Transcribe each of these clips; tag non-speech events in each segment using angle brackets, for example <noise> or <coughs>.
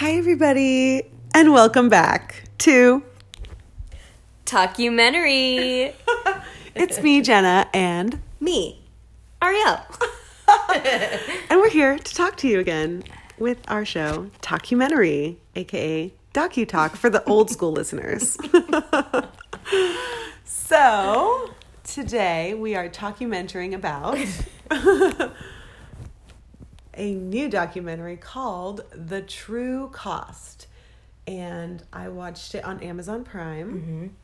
Hi, everybody, and welcome back to Documentary. <laughs> It's Me, Jenna, and Me, Ariel. <laughs> and we're here to talk to you again with our show, Documentary, aka Docu Talk for the old school listeners. <laughs> so, today we are documenting about a new documentary called The True Cost. And I watched it on Amazon Prime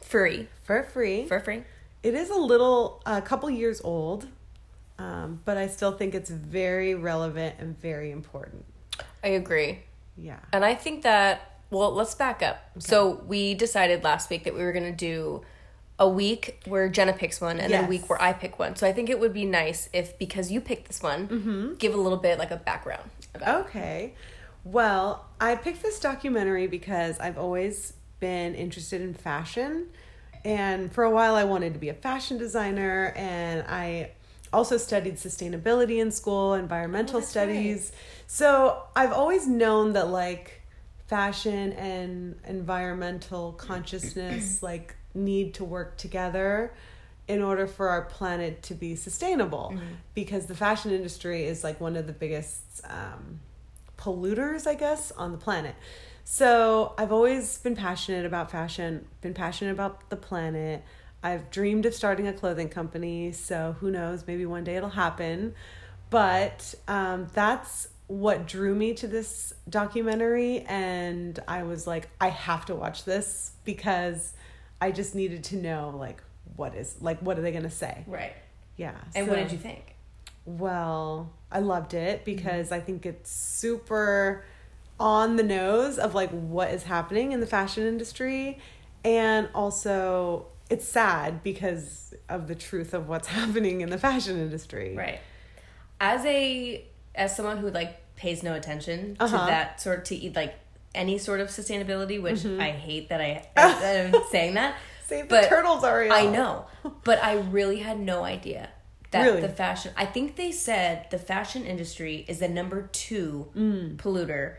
Free. for free. For free. It is a little, a couple years old, um, but I still think it's very relevant and very important. I agree. Yeah. And I think that, well, let's back up. So we decided last week that we were going to do a week where Jenna picks one and then a week where I pick one. So I think it would be nice if, because you picked this one, mm-hmm. give a little bit like a background about Okay. Well, I picked this documentary because I've always been interested in fashion. And for a while, I wanted to be a fashion designer. And I also studied sustainability in school, environmental oh, that's studies. So I've always known that, like, fashion and environmental consciousness, <clears throat> like, need to work together in order for our planet to be sustainable. Because the fashion industry is like one of the biggest um, polluters i guess on the planet. So i've always been passionate about fashion been passionate about the planet. I've dreamed of starting a clothing company so who knows? Maybe one day it'll happen. But um, that's what drew me to this documentary and i was like i have to watch this because i just needed to know like what is like what are they to say Right. yeah And what did you think? well i loved it because i think it's super on the nose of like what is happening in the fashion industry and also it's sad because of the truth of what's <laughs> happening in the fashion industry Right. As a as someone who like pays no attention Uh-huh. to that sort to eat like any sort of sustainability, which Mm-hmm. I hate that I <laughs> I'm saying that. Save the But turtles, Ariel. I know, but I really had no idea that Really? the fashion. I think they said the fashion industry is the number two Mm. polluter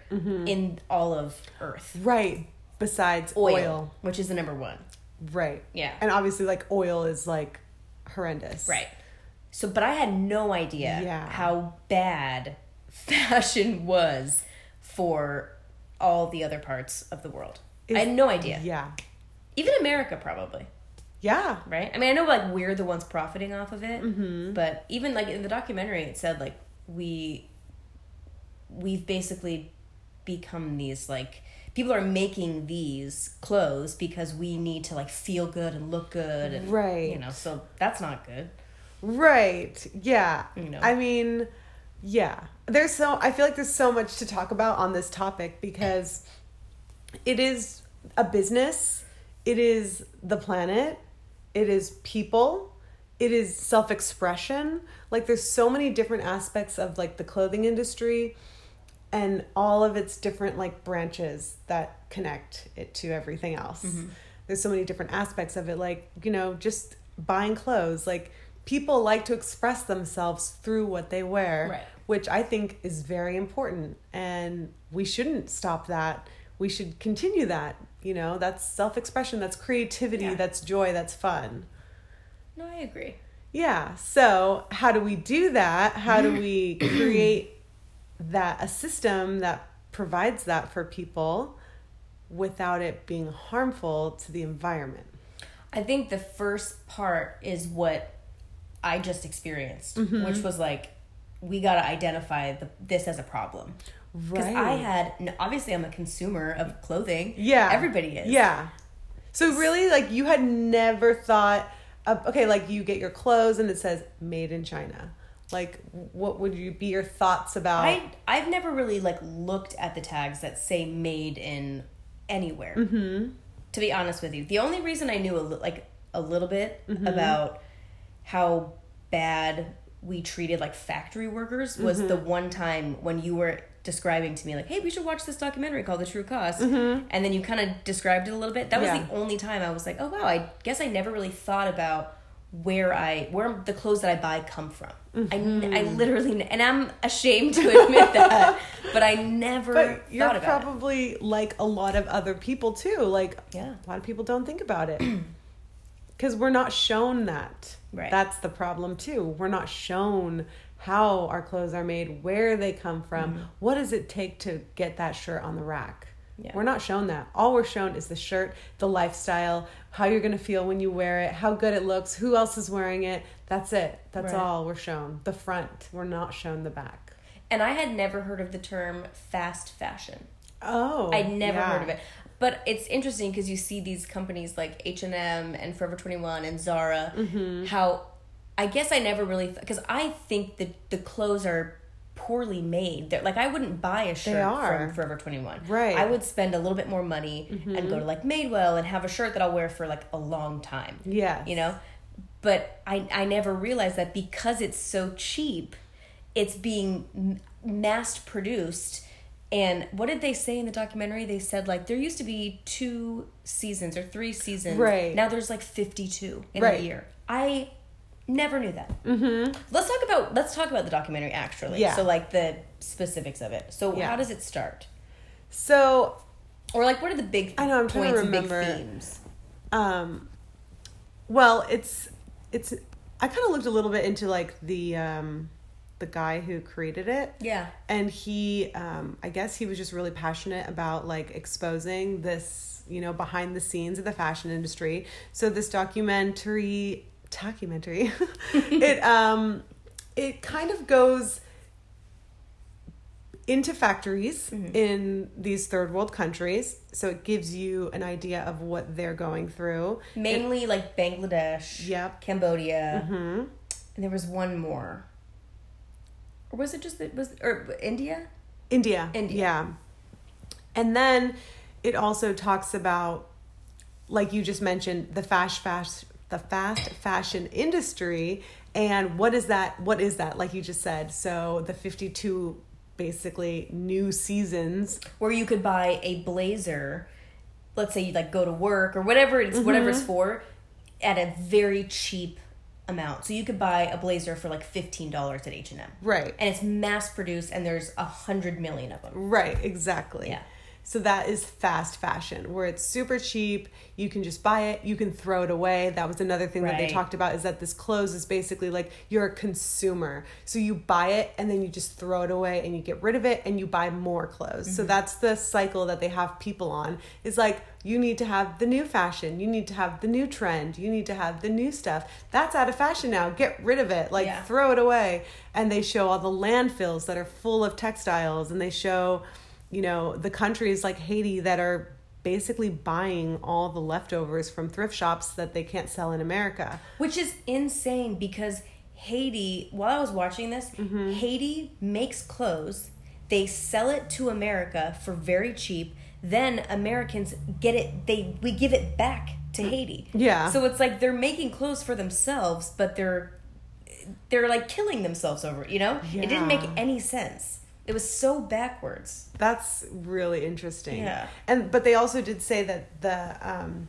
in all of Earth. right besides Oil, oil. which is the number one. right Yeah. and obviously like oil is like horrendous Right. So, but I had no idea Yeah. how bad <laughs> fashion was for all the other parts of the world. I had no idea. yeah Even America, probably. yeah Right? I mean, I know like we're the ones profiting off of it, Mm-hmm. but even like in the documentary, it said like we we've basically become these like people are making these clothes because we need to like feel good and look good and Right. you know so that's not good Right. Yeah. You know. I mean, yeah. There's so I feel like there's so much to talk about on this topic because it is a business, it is the planet, it is people, it is self-expression. Like there's so many different aspects of like the clothing industry and all of its different like branches that connect it to everything else. Mm-hmm. There's so many different aspects of it like, you know, just buying clothes. Like people like to express themselves through what they wear, Right. which I think is very important and we shouldn't stop that. We should continue that. You know, that's self-expression, that's creativity, Yeah. that's joy, that's fun. no i agree Yeah. So, how do we do that? How do we <coughs> create that a system that provides that for people without it being harmful to the environment? I think the first part is what I just experienced, Mm-hmm. which was like we got to identify the, this as a problem. Because I had obviously I'm a consumer of clothing. Yeah. everybody is. Yeah. So really like you had never thought of, okay, like you get your clothes and it says made in China. Like what would you be your thoughts about I I've never really like looked at the tags that say made in anywhere. Mm-hmm. To be honest with you, the only reason I knew a li- like a little bit Mm-hmm. about how bad we treated like factory workers was Mm-hmm. the one time when you were describing to me like, "Hey, we should watch this documentary called The True Cost," and then you kind of described it a little bit. That was Mm-hmm. Yeah. the only time I was like, "Oh wow, I guess I never really thought about." where I where the clothes that I buy come from. I I literally, and I'm ashamed to admit that, <laughs> but I never But you're thought about it. probably like a lot of other people too. Like Yeah. a lot of people don't think about it <clears throat> because we're not shown that. Right. That's the problem too. We're not shown how our clothes are made, where they come from, mm-hmm. what does it take to get that shirt on the rack. Yeah. We're not shown that. All we're shown is the shirt, the lifestyle, how you're going to feel when you wear it, how good it looks, who else is wearing it. That's it. That's Right. all we're shown. The front. We're not shown the back. And I had never heard of the term fast fashion. Oh. I'd never yeah. heard of it. But it's interesting because you see these companies like H and M and Forever Twenty One and Zara. Mm-hmm. How I guess I never really because I think that the clothes are poorly made. They're, like I wouldn't buy a shirt from Forever Twenty One. Right. Mm-hmm. I would spend a little bit more money and go to like Madewell and have a shirt that I'll wear for like a long time. Yeah. You know, but I I never realized that because it's so cheap, it's being mass produced. And what did they say in the documentary? They said like there used to be two seasons or three seasons. Right. Now there's like 52 in Right. a year. I never knew that. Mm-hmm. Let's talk about let's talk about the documentary actually. Yeah. So like the specifics of it. So Yeah. how does it start? So Or like what are the big I know, I'm trying to remember. themes? um well it's it's i kind of looked a little bit into like the um the guy who created it. Yeah. and he um i guess he was just really passionate about like exposing this you know behind the scenes of the fashion industry. So this documentary documentary <laughs> it um it kind of goes into factories in these third world countries. So it gives you an idea of what they're going through. Mainly like Bangladesh, Yep. Cambodia, hmm and there was one more. Or was it just that was or India? India. India. Yeah. And then it also talks about, like you just mentioned, the fast fast the fast fashion industry and what is that what is that like you just said so the 52 basically new seasons Where you could buy a blazer, let's say you like go to work or whatever it's whatever Mm-hmm. it's for, at a very cheap amount. So you could buy a blazer for like fifteen dollars at H and M, right and it's mass produced, and there's a hundred million of them. right exactly Yeah. So that is fast fashion where it's super cheap you can just buy it you can throw it away. That was another thing that they talked about is that this clothes is basically like you're a consumer. So you buy it and then you just throw it away and you get rid of it and you buy more clothes. So mm-hmm. that's the cycle that they have people on is like you need to have the new fashion you need to have the new trend you need to have the new stuff. That's out of fashion now. Get rid of it. Like Yeah. throw it away. And they show all the landfills that are full of textiles and they show you know the countries like haiti that are basically buying all the leftovers from thrift shops that they can't sell in america Which is insane because Haiti, while I was watching this, Mm-hmm. Haiti makes clothes, they sell it to America for very cheap, then Americans get it they we give it back to Haiti. Yeah. So it's like they're making clothes for themselves, but they're they're like killing themselves over it, you know? It didn't make any sense. It was so backwards. that's really interesting Yeah. and but they also did say that the um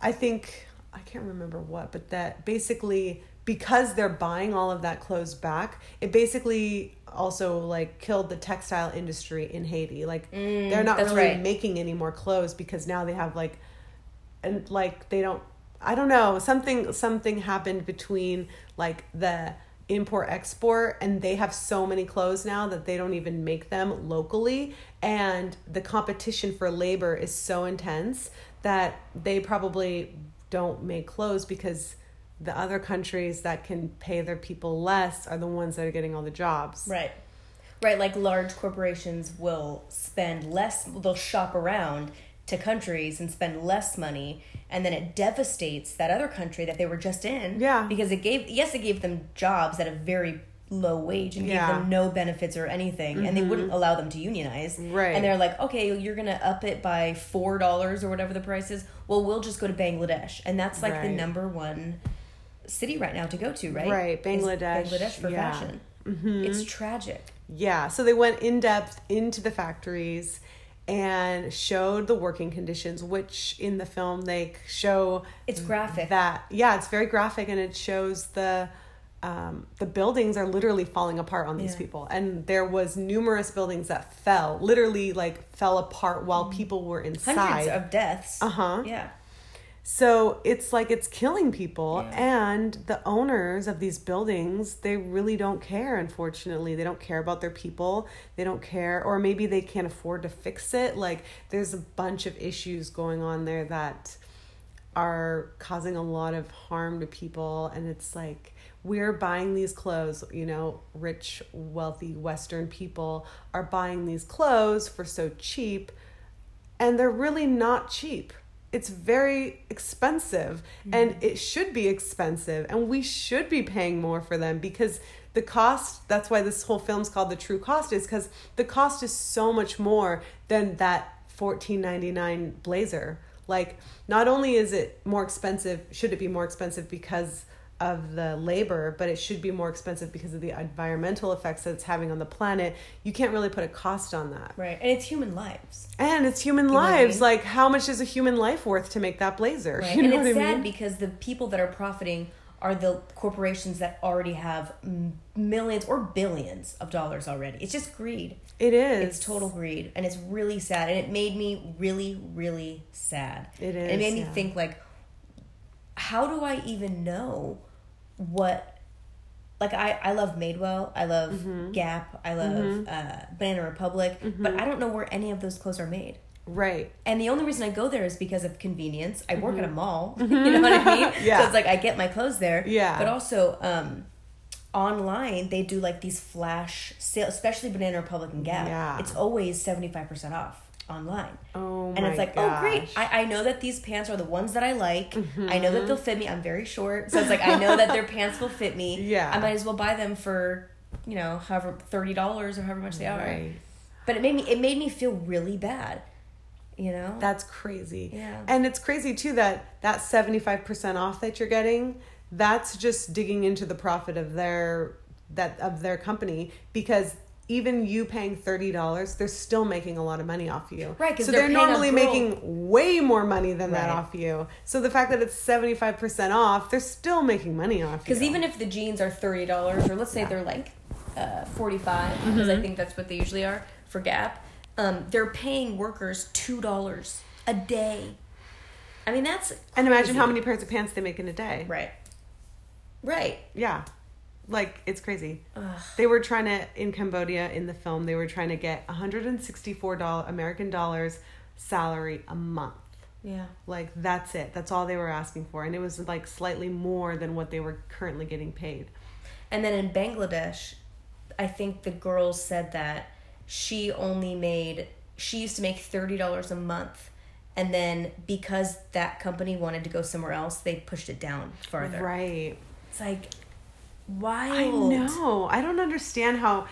i think i can't remember what but that basically because they're buying all of that clothes back it basically also like killed the textile industry in haiti like they're not Mm, really right. making any more clothes because now they have like and like they don't i don't know something something happened between like the import export and they have so many clothes now that they don't even make them locally and the competition for labor is so intense that they probably don't make clothes because the other countries that can pay their people less are the ones that are getting all the jobs Right. Right, like large corporations will spend less, they'll shop around to countries and spend less money, and then it devastates that other country that they were just in. Yeah. Because it gave, yes, it gave them jobs at a very low wage and Yeah. gave them no benefits or anything, and they wouldn't mm-hmm. allow them to unionize. Right. And they're like, okay, you're to up it by $4 or whatever the price is. Well, we'll just go to Bangladesh. And that's like the number one city right now to go to, right? Right, Bangladesh, Bangladesh for yeah. fashion. Mm-hmm. It's tragic. Yeah, so they went in depth into the factories and showed the working conditions, which in the film they show It's graphic. that yeah, it's very graphic and it shows the um, the buildings are literally falling apart on these Yeah. people and there was numerous buildings that fell literally like fell apart while people were inside Mm. Hundreds of deaths. uh-huh Yeah. So it's like it's killing people Yeah. and the owners of these buildings they really don't care unfortunately. They don't care about their people. They don't care or maybe they can't afford to fix it. Like there's a bunch of issues going on there that are causing a lot of harm to people and it's like we're buying these clothes you know rich wealthy western people are buying these clothes for so cheap and they're really not cheap it's very expensive mm-hmm. and it should be expensive and we should be paying more for them because the cost that's why this whole film's called the true cost is because the cost is so much more than that 14.99 blazer. Like not only is it more expensive should it be more expensive because of the labor but it should be more expensive because of the environmental effects that it's having on the planet you can't really put a cost on that Right. And it's human lives. and it's human know what I lives mean? like how much is a human life worth to make that blazer <laughs> Right. you know and it's sad mean because the people that are profiting are the corporations that already have millions or billions of dollars already. It's just greed. it is It's total greed, and it's really sad. And it made me really, really sad. It is. It And it made me think like, how do I even know what? Like I, I love Madewell, I love Mm-hmm. Gap, I love uh, Banana Republic, but I don't know where any of those clothes are made. right And the only reason I go there is because of convenience. I work at a mall, <laughs> you know what I mean? Mm-hmm. <laughs> Yeah. So it's like I get my clothes there. Yeah. But also, um, online they do like these flash sales, especially Banana Republic and Gap. Yeah. It's always seventy five percent off online. oh And it's like, gosh. oh great! I, I know that these pants are the ones that I like. I Mm-hmm. know that they'll fit me. I'm very short, so it's like I know that their pants will fit me. <laughs> Yeah. I might as well buy them for, you know, however thirty dollars or however much they are. right But it made me it made me feel really bad. You know? that's crazy Yeah. and it's crazy too that that 75% off that you're getting that's just digging into the profit of their that of their company because even you paying $30 they're still making a lot of money off you Right. so they're they're, normally making way more money than that off you so the fact that it's 75% off they're still making money off you Because even if the jeans are thirty dollars, or let's say they're like uh, forty because Mm-hmm. I think that's what they usually are for Gap, um, they're paying workers two dollars a day. I mean that's and imagine how many pairs of pants they make in a day right, right. Yeah. Like it's crazy. Ugh. They were trying to in Cambodia in the film, they were trying to get $164 American dollars salary a month. Yeah, Like that's it. That's all they were asking for and it was like slightly more than what they were currently getting paid. and then in Bangladesh, I think the girl said that she only made she used to make thirty dollars a month. And then because that company wanted to go somewhere else, they pushed it down farther. Right. It's like wild. I know. I don't understand how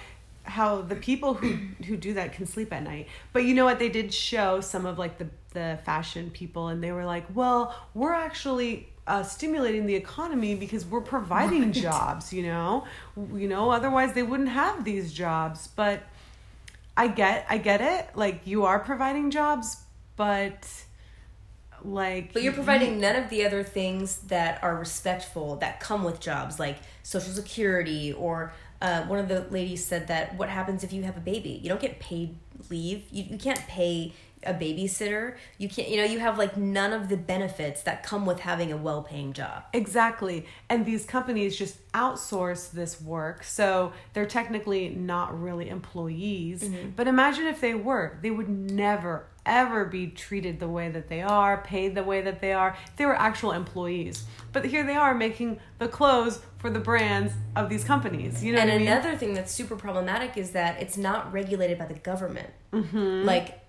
how the people who <clears throat> who do that can sleep at night. But you know what? They did show some of like the the fashion people, and they were like, "Well, we're actually." Uh, stimulating the economy because we're providing jobs you know you know otherwise they wouldn't have these jobs but i get i get it like you are providing jobs but like But you're providing none of the other things that are respectful that come with jobs, like Social Security, or uh, one of the ladies said that what happens if you have a baby? You don't get paid leave. You, you can't pay a babysitter. You can't, you know, you have like none of the benefits that come with having a well paying job. Exactly. And these companies just outsource this work. So they're technically not really employees. Mm-hmm. But imagine if they were, they would never, ever be treated the way that they are, paid the way that they are, they were actual employees. But here they are making the clothes for the brands of these companies. You know and what I mean? another thing that's super problematic is that it's not regulated by the government. Mm-hmm. Like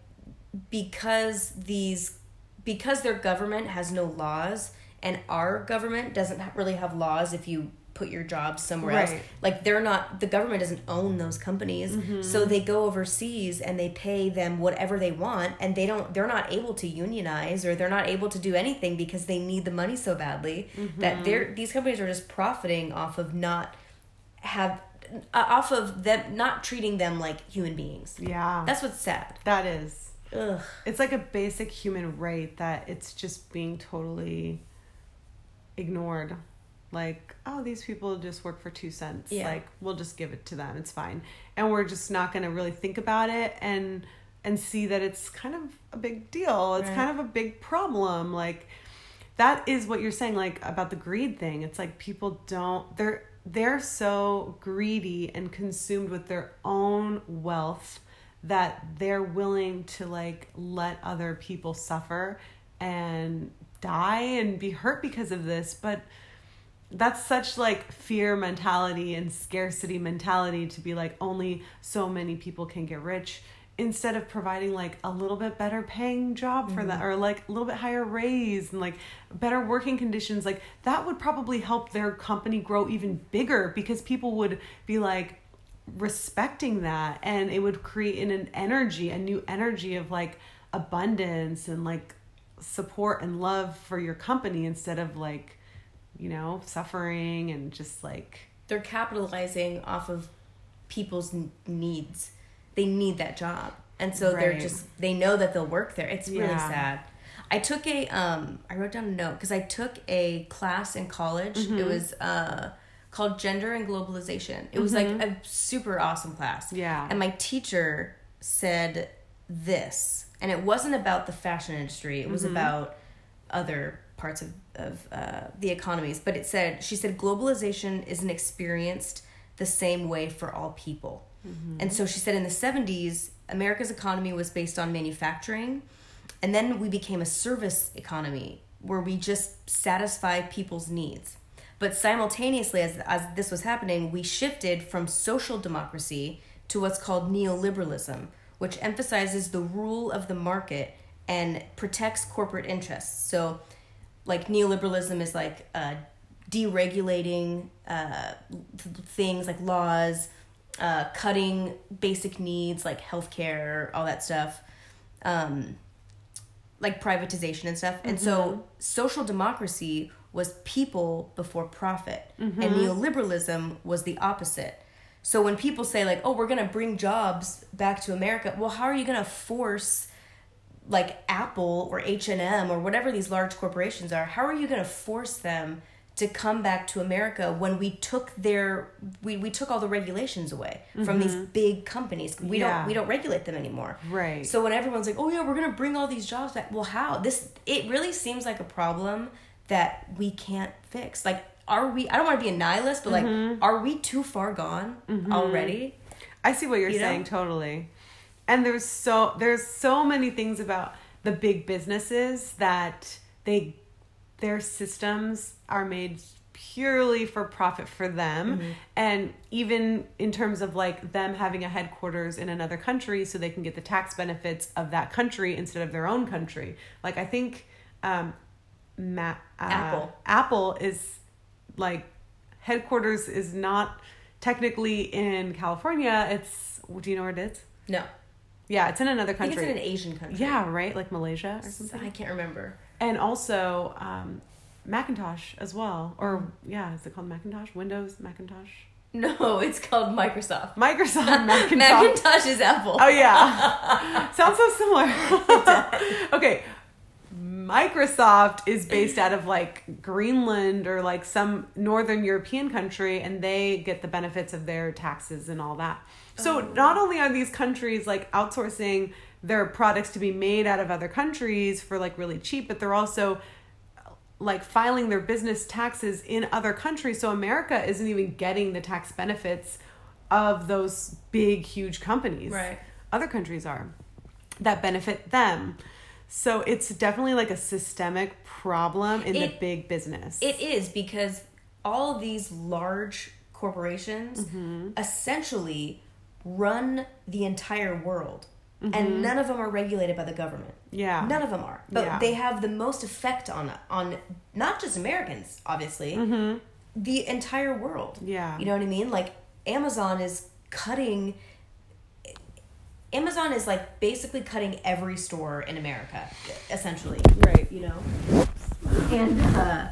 because these because their government has no laws and our government doesn't really have laws if you put your job somewhere else. Like they're not the government doesn't own those companies. Mm-hmm. So they go overseas and they pay them whatever they want and they don't they're not able to unionize or they're not able to do anything because they need the money so badly Mm-hmm. that they're these companies are just profiting off of not have uh, off of them not treating them like human beings. yeah. That's what's sad. that is. Ugh. It's like a basic human right that it's just being totally ignored. like oh these people just work for two cents Yeah. like we'll just give it to them it's fine and we're just not going to really think about it and and see that it's kind of a big deal it's Right. kind of a big problem like that is what you're saying like about the greed thing it's like people don't they're they're so greedy and consumed with their own wealth that they're willing to like let other people suffer and die and be hurt because of this. But that's such like fear mentality and scarcity mentality to be like only so many people can get rich instead of providing like a little bit better paying job for them mm-hmm. or like a little bit higher raise and like better working conditions. Like that would probably help their company grow even bigger because people would be like respecting that and it would create an, an energy a new energy of like abundance and like support and love for your company instead of like you know suffering and just like They're capitalizing off of people's needs. They need that job. And so they're just they know that they'll work there. It's really Yeah. sad. I took a um I wrote down a note cuz I took a class in college. Mm-hmm. It was uh called Gender and Globalization. It was like a super awesome class. Mm-hmm. Yeah. And my teacher said this, and it wasn't about the fashion industry. It was Mm-hmm. about other parts of of uh, the economies. But it said she said globalization isn't experienced the same way for all people. And so she said in the 70s, America's economy was based on manufacturing. And then we became a service economy where we just satisfy people's needs. But simultaneously, as, as this was happening, we shifted from social democracy to what's called neoliberalism, which emphasizes the rule of the market and protects corporate interests. So, like, neoliberalism is like uh, deregulating uh, things like laws, uh, cutting basic needs like healthcare, all that stuff. Um, like privatization and stuff. And so social democracy was people before profit, and mm-hmm. neoliberalism was the opposite. So when people say like, "Oh, we're going to bring jobs back to America," well, how are you going to force like Apple or H&M or whatever these large corporations are? How are you going to force them to come back to America when we took their we, we took all the regulations away from these mm-hmm. big companies. We Yeah. don't we don't regulate them anymore. Right. So when everyone's like, "Oh yeah, we're gonna bring all these jobs back," well, how? This it really seems like a problem that we can't fix. Like, are we? I don't want to be a nihilist, but like, Mm-hmm. are we too far gone already? I see what you're You know? saying totally. And there's so there's so many things about the big businesses that they their systems are made purely for profit for them Mm-hmm. and even in terms of like them having a headquarters in another country so they can get the tax benefits of that country instead of their own country like i think um Ma- uh, Apple. apple is like headquarters is not technically in California. It's do you know where it is? No, Yeah, it's in another country. it's in an Asian country. yeah, right, like Malaysia or something. I can't remember. And also um, Macintosh as well, or yeah, is it called Macintosh? Windows Macintosh? No, <laughs> it's called Microsoft. Microsoft <laughs> Macintosh. Macintosh is Apple. Oh yeah, <laughs> sounds so similar. okay, Microsoft is based out of like Greenland or like some northern European country, and they get the benefits of their taxes and all that. So oh. not only are these countries like outsourcing their products to be made out of other countries for like really cheap, but they're also like filing their business taxes in other countries. So America isn't even getting the tax benefits of those big, huge companies. Right. Other countries are that benefit them. So it's definitely like a systemic problem in the big business. It is because all these large corporations Mm-hmm. essentially run the entire world. Mm-hmm. And none of them are regulated by the government. Yeah. None of them are. But Yeah. they have the most effect on on not just Americans, obviously, the entire world. Mm-hmm. Yeah. You know what I mean? Like Amazon is cutting Amazon is like basically cutting every store in America, essentially right. you know and uh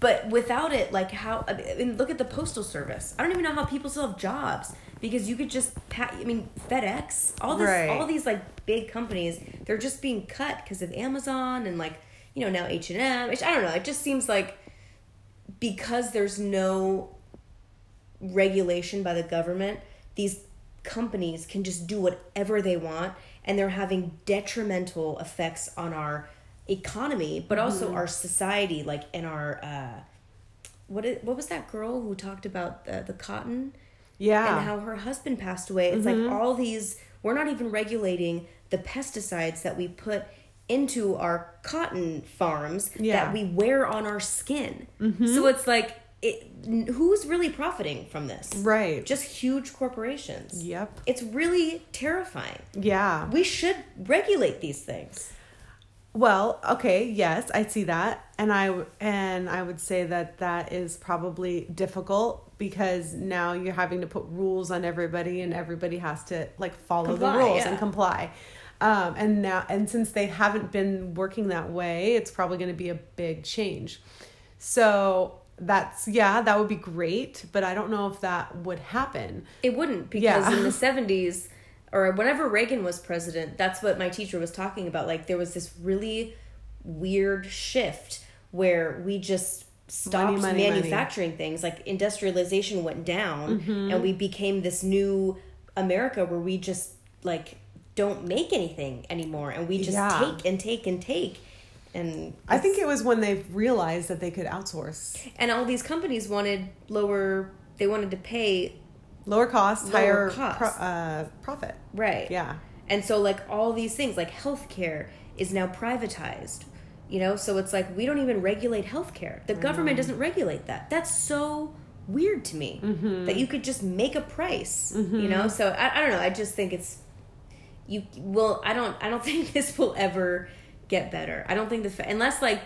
but without it like how i mean look at the postal service i don't even know how people still have jobs because you could just pa- i mean fedex all this Right. all these like big companies they're just being cut because of amazon and like you know now h&m Which, i don't know it just seems like because there's no regulation by the government, these companies can just do whatever they want and they're having detrimental effects on our economy, but also Mm-hmm. our society, like in our uh what it, what was that girl who talked about the, the cotton Yeah. and how her husband passed away? It's Mm-hmm. like all these we're not even regulating the pesticides that we put into our cotton farms Yeah. Mm-hmm. that we wear on our skin. So it's like it, who's really profiting from this? right. Just huge corporations. Yep. It's really terrifying. Yeah. We should regulate these things. Well, okay, yes, I see that, and I and I would say that that is probably difficult because now you're having to put rules on everybody, and everybody has to like follow Comply, the rules yeah. and comply. Um, and now, and since they haven't been working that way, it's probably going to be a big change. So that's yeah, that would be great, but I don't know if that would happen. It wouldn't because Yeah. in the 70s <laughs> or whenever Reagan was president, that's what my teacher was talking about. Like there was this really weird shift where we just stopped Money, money, manufacturing things. Like industrialization went down Mm-hmm. and we became this new America where we just like don't make anything anymore and we just Yeah. take and take and take. And I think it was when they realized that they could outsource, and all these companies wanted lower they wanted to pay lower cost, Lower higher cost. Pro, uh, profit. right Yeah. And so like all these things like healthcare is now privatized. You know, so it's like we don't even regulate healthcare. The government doesn't regulate that. That's so weird to me that you could just make a price. You know, so I, I don't know. I just think it's you. Well, I don't. I don't <laughs> think this will ever get better. I don't think the fa- unless like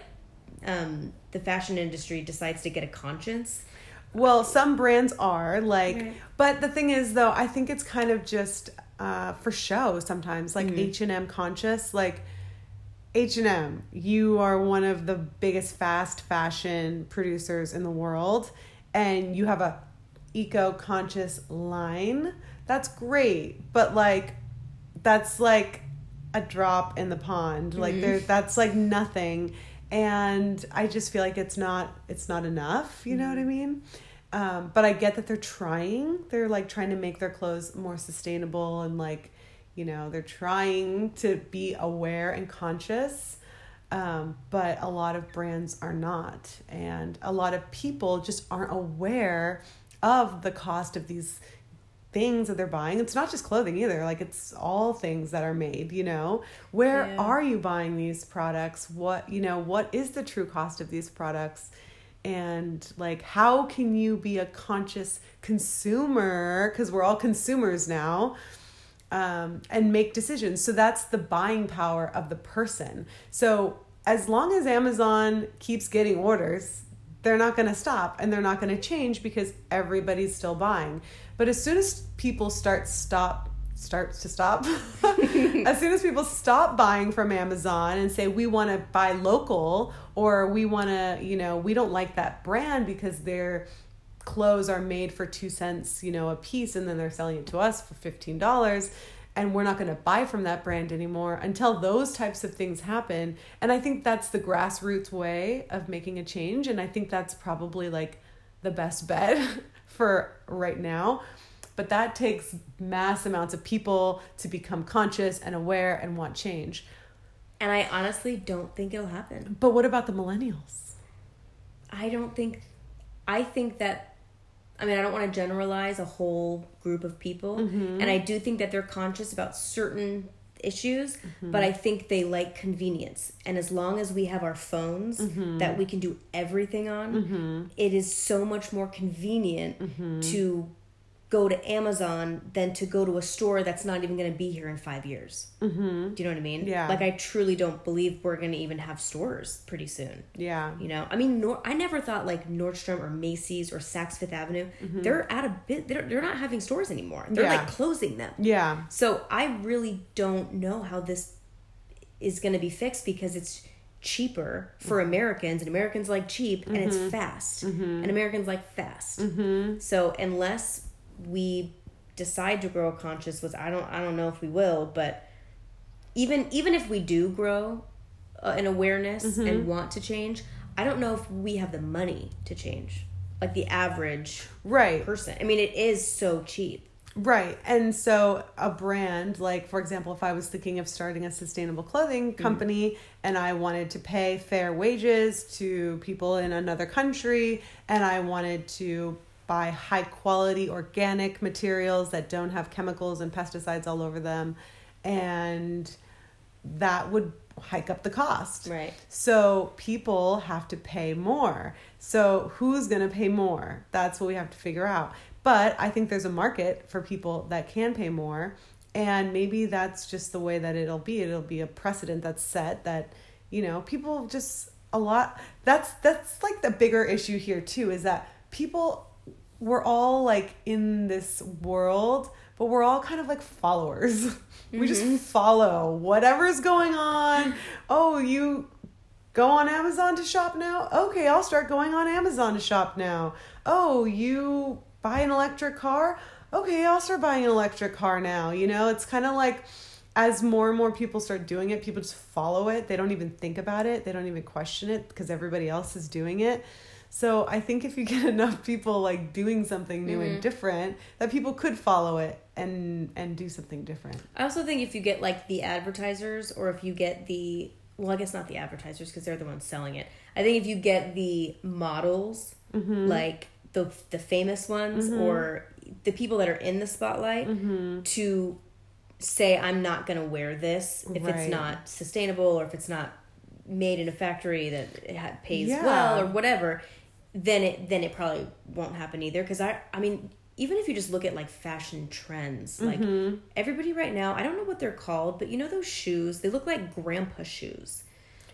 um, the fashion industry decides to get a conscience. Well, some brands are like, Right. but the thing is, though, I think it's kind of just uh, for show sometimes, like Mm-hmm. H and M conscious, like H and M. You are one of the biggest fast fashion producers in the world, and you have a eco conscious line. That's great, but like, that's like a drop in the pond. Like there, that's like nothing, and I just feel like it's not it's not enough. You know what I mean? Um, but I get that they're trying. They're like trying to make their clothes more sustainable and like, you know, they're trying to be aware and conscious. Um, but a lot of brands are not, and a lot of people just aren't aware of the cost of these things that they're buying. It's not just clothing either. Like it's all things that are made, you know. Where Yeah. are you buying these products? What, you know, what is the true cost of these products? And like how can you be a conscious consumer cuz we're all consumers now. Um, and make decisions. So that's the buying power of the person. So as long as Amazon keeps getting orders, they're not going to stop and they're not going to change because everybody's still buying. But as soon as people start stop starts to stop <laughs> as soon as people stop buying from Amazon and say we want to buy local or we want to, you know, we don't like that brand because their clothes are made for 2 cents, you know, a piece and then they're selling it to us for $15 and we're not going to buy from that brand anymore until those types of things happen. And I think that's the grassroots way of making a change. And I think that's probably like the best bet <laughs> for right now. But that takes mass amounts of people to become conscious and aware and want change. And I honestly don't think it'll happen. But what about the millennials? I don't think I think that I mean I don't want to generalize a whole group of people Mm-hmm. and I do think that they're conscious about certain issues Mm-hmm. but I think they like convenience and as long as we have our phones Mm-hmm. that we can do everything on it is so much more convenient Mm-hmm. to go to Amazon than to go to a store that's not even going to be here in 5 years. Mm-hmm. Do you know what I mean? Yeah. Like I truly don't believe we're going to even have stores pretty soon. Yeah. You know, I mean, Nor- I never thought like Nordstrom or Macy's or Saks Fifth Avenue. They're out of bit. They're they're not having stores anymore. They're Mm-hmm. Yeah. like closing them. Yeah. So I really don't know how this is going to be fixed because it's cheaper for Mm-hmm. Americans and Americans like cheap and it's fast and Americans like fast. Mm-hmm. So unless we decide to grow conscious, which I don't I don't know if we will, but even even if we do grow uh, an awareness Mm-hmm. and want to change, I don't know if we have the money to change. Like the average right person. I mean, it is so cheap. Right. And so a brand, like for example, if I was thinking of starting a sustainable clothing company and I wanted to pay fair wages to people in another country and I wanted to buy high quality organic materials that don't have chemicals and pesticides all over them and that would hike up the cost. Right. So people have to pay more. So who's going to pay more? That's what we have to figure out. But I think there's a market for people that can pay more. And maybe that's just the way that it'll be. It'll be a precedent that's set that, you know, people just a lot that's that's like the bigger issue here too is that people we're all like in this world, but we're all kind of like followers. <laughs> We just mm-hmm. follow whatever's going on. Oh, you go on Amazon to shop now? Okay, I'll start going on Amazon to shop now. Oh, you buy an electric car? Okay, I'll start buying an electric car now. You know, it's kind of like as more and more people start doing it, people just follow it. They don't even think about it. They don't even question it because everybody else is doing it. So I think if you get <laughs> enough people like doing something new and mm-hmm. different, that people could follow it and and do something different. I also think if you get like the advertisers or if you get the well, I guess not the advertisers because they're the ones selling it. I think if you get the models, mm-hmm. like the the famous ones mm-hmm. or the people that are in the spotlight to say I'm not going to wear this if Right. it's not sustainable or if it's not made in a factory that pays Yeah. well or whatever, then it then it probably won't happen either. Because I I mean even if you just look at like fashion trends, like Mm-hmm. everybody right now, I don't know what they're called, but you know those shoes? They look like grandpa shoes.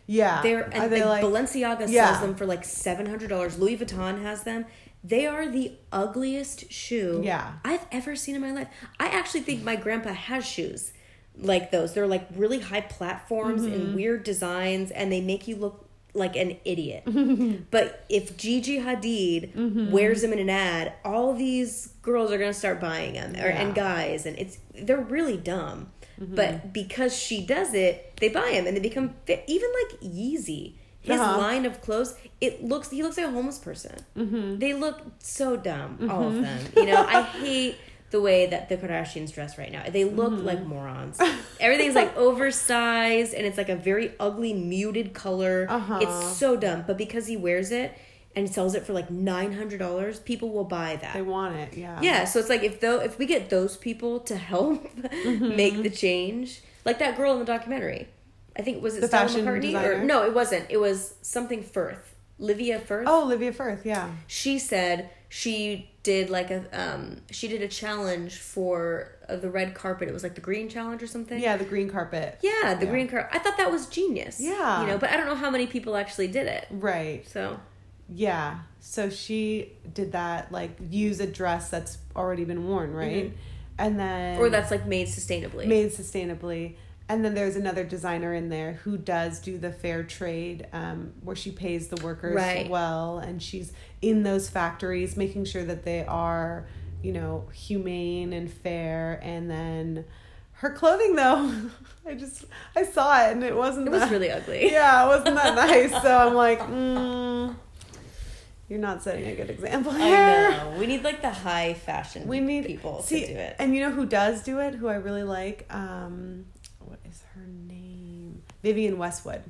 Yeah. They're and they like, like Balenciaga Yeah. sells them for like seven hundred dollars. Louis Vuitton has them. They are the ugliest shoe Yeah. I've ever seen in my life. I actually think my grandpa has shoes like those. They're like really high platforms Mm-hmm. and weird designs, and they make you look like an idiot. <laughs> but if Gigi Hadid Mm-hmm. wears them in an ad, all these girls are gonna start buying them, or, and guys, and it's they're really dumb. Mm-hmm. But because she does it, they buy them and they become fit. Even like Yeezy, his Uh-huh. line of clothes, it looks he looks like a homeless person. Mm-hmm. They look so dumb, all of them. You know, I hate the way that the Kardashians dress right now. They look Mm-hmm. like morons. <laughs> Everything's like oversized and it's like a very ugly muted color. Uh-huh. It's so dumb. But because he wears it and sells it for like nine hundred dollars, people will buy that. they want it, yeah. Yeah, so it's like if though if we get those people to help <laughs> Mm-hmm. make the change, like that girl in the documentary, I think was it The Stella fashion McCartney or designer? no, it wasn't. It was something Firth, Livia Firth. Oh, Olivia Firth, yeah. She said she did like a um she did a challenge for uh, the red carpet. It was like the green challenge or something. Yeah, the green carpet. Yeah, the Yeah. green carpet. I thought that was genius. Yeah. you know, but I don't know how many people actually did it. Right. So Yeah. So she did that, like use a dress that's already been worn, right? And then or that's like made sustainably. made sustainably. And then there's another designer in there who does do the fair trade, um, where she pays the workers Right. well, and she's in those factories making sure that they are, you know, humane and fair. And then her clothing, though, <laughs> I just I saw it and it wasn't. it was that- really ugly. <laughs> yeah, it wasn't that <laughs> nice. So I'm like, mm, you're not setting a good example here. I know. We need like the high fashion We need people see, to do it. And you know who does do it? Who I really like? Um, her name? Vivienne Westwood.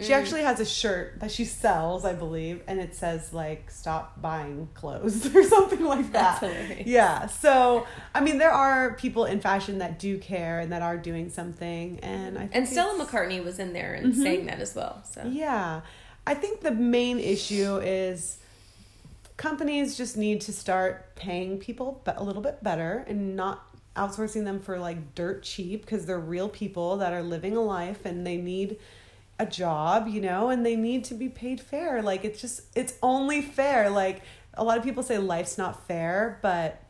She Mm. actually has a shirt that she sells, I believe, and it says like "Stop buying clothes" <laughs> or something like that. Yeah. So I mean, there are people in fashion that do care and that are doing something, and I think And Stella McCartney was in there and saying that as well. So yeah. I think the main issue is companies just need to start paying people a little bit better and not outsourcing them for like dirt cheap because they're real people that are living a life and they need a job, you know, and they need to be paid fair. Like it's just it's only fair. Like a lot of people say life's not fair, but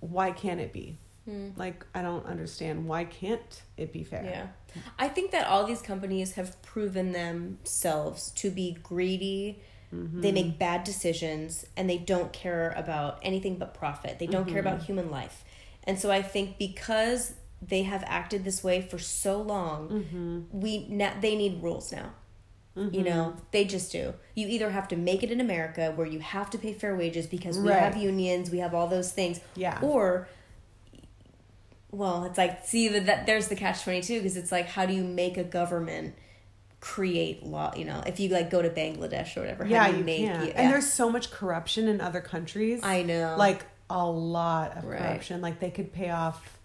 why can't it be? Hmm. Like I don't understand why can't it be fair? yeah, I think that all these companies have proven themselves to be greedy. Mm-hmm. They make bad decisions and they don't care about anything but profit. They don't care about mm-hmm. human life. And so I think because they have acted this way for so long, mm-hmm. we na- they need rules now. You know, mm-hmm. they just do. You either have to make it in America where you have to pay fair wages because we Right. have unions, we have all those things. Yeah. Or well, it's like see that, that there's the catch 22 because it's like how do you make a government create law, you know, if you like go to Bangladesh or whatever, how yeah, do you make yeah. And there's so much corruption in other countries. I know. Like a lot of Right. corruption. Like they could pay off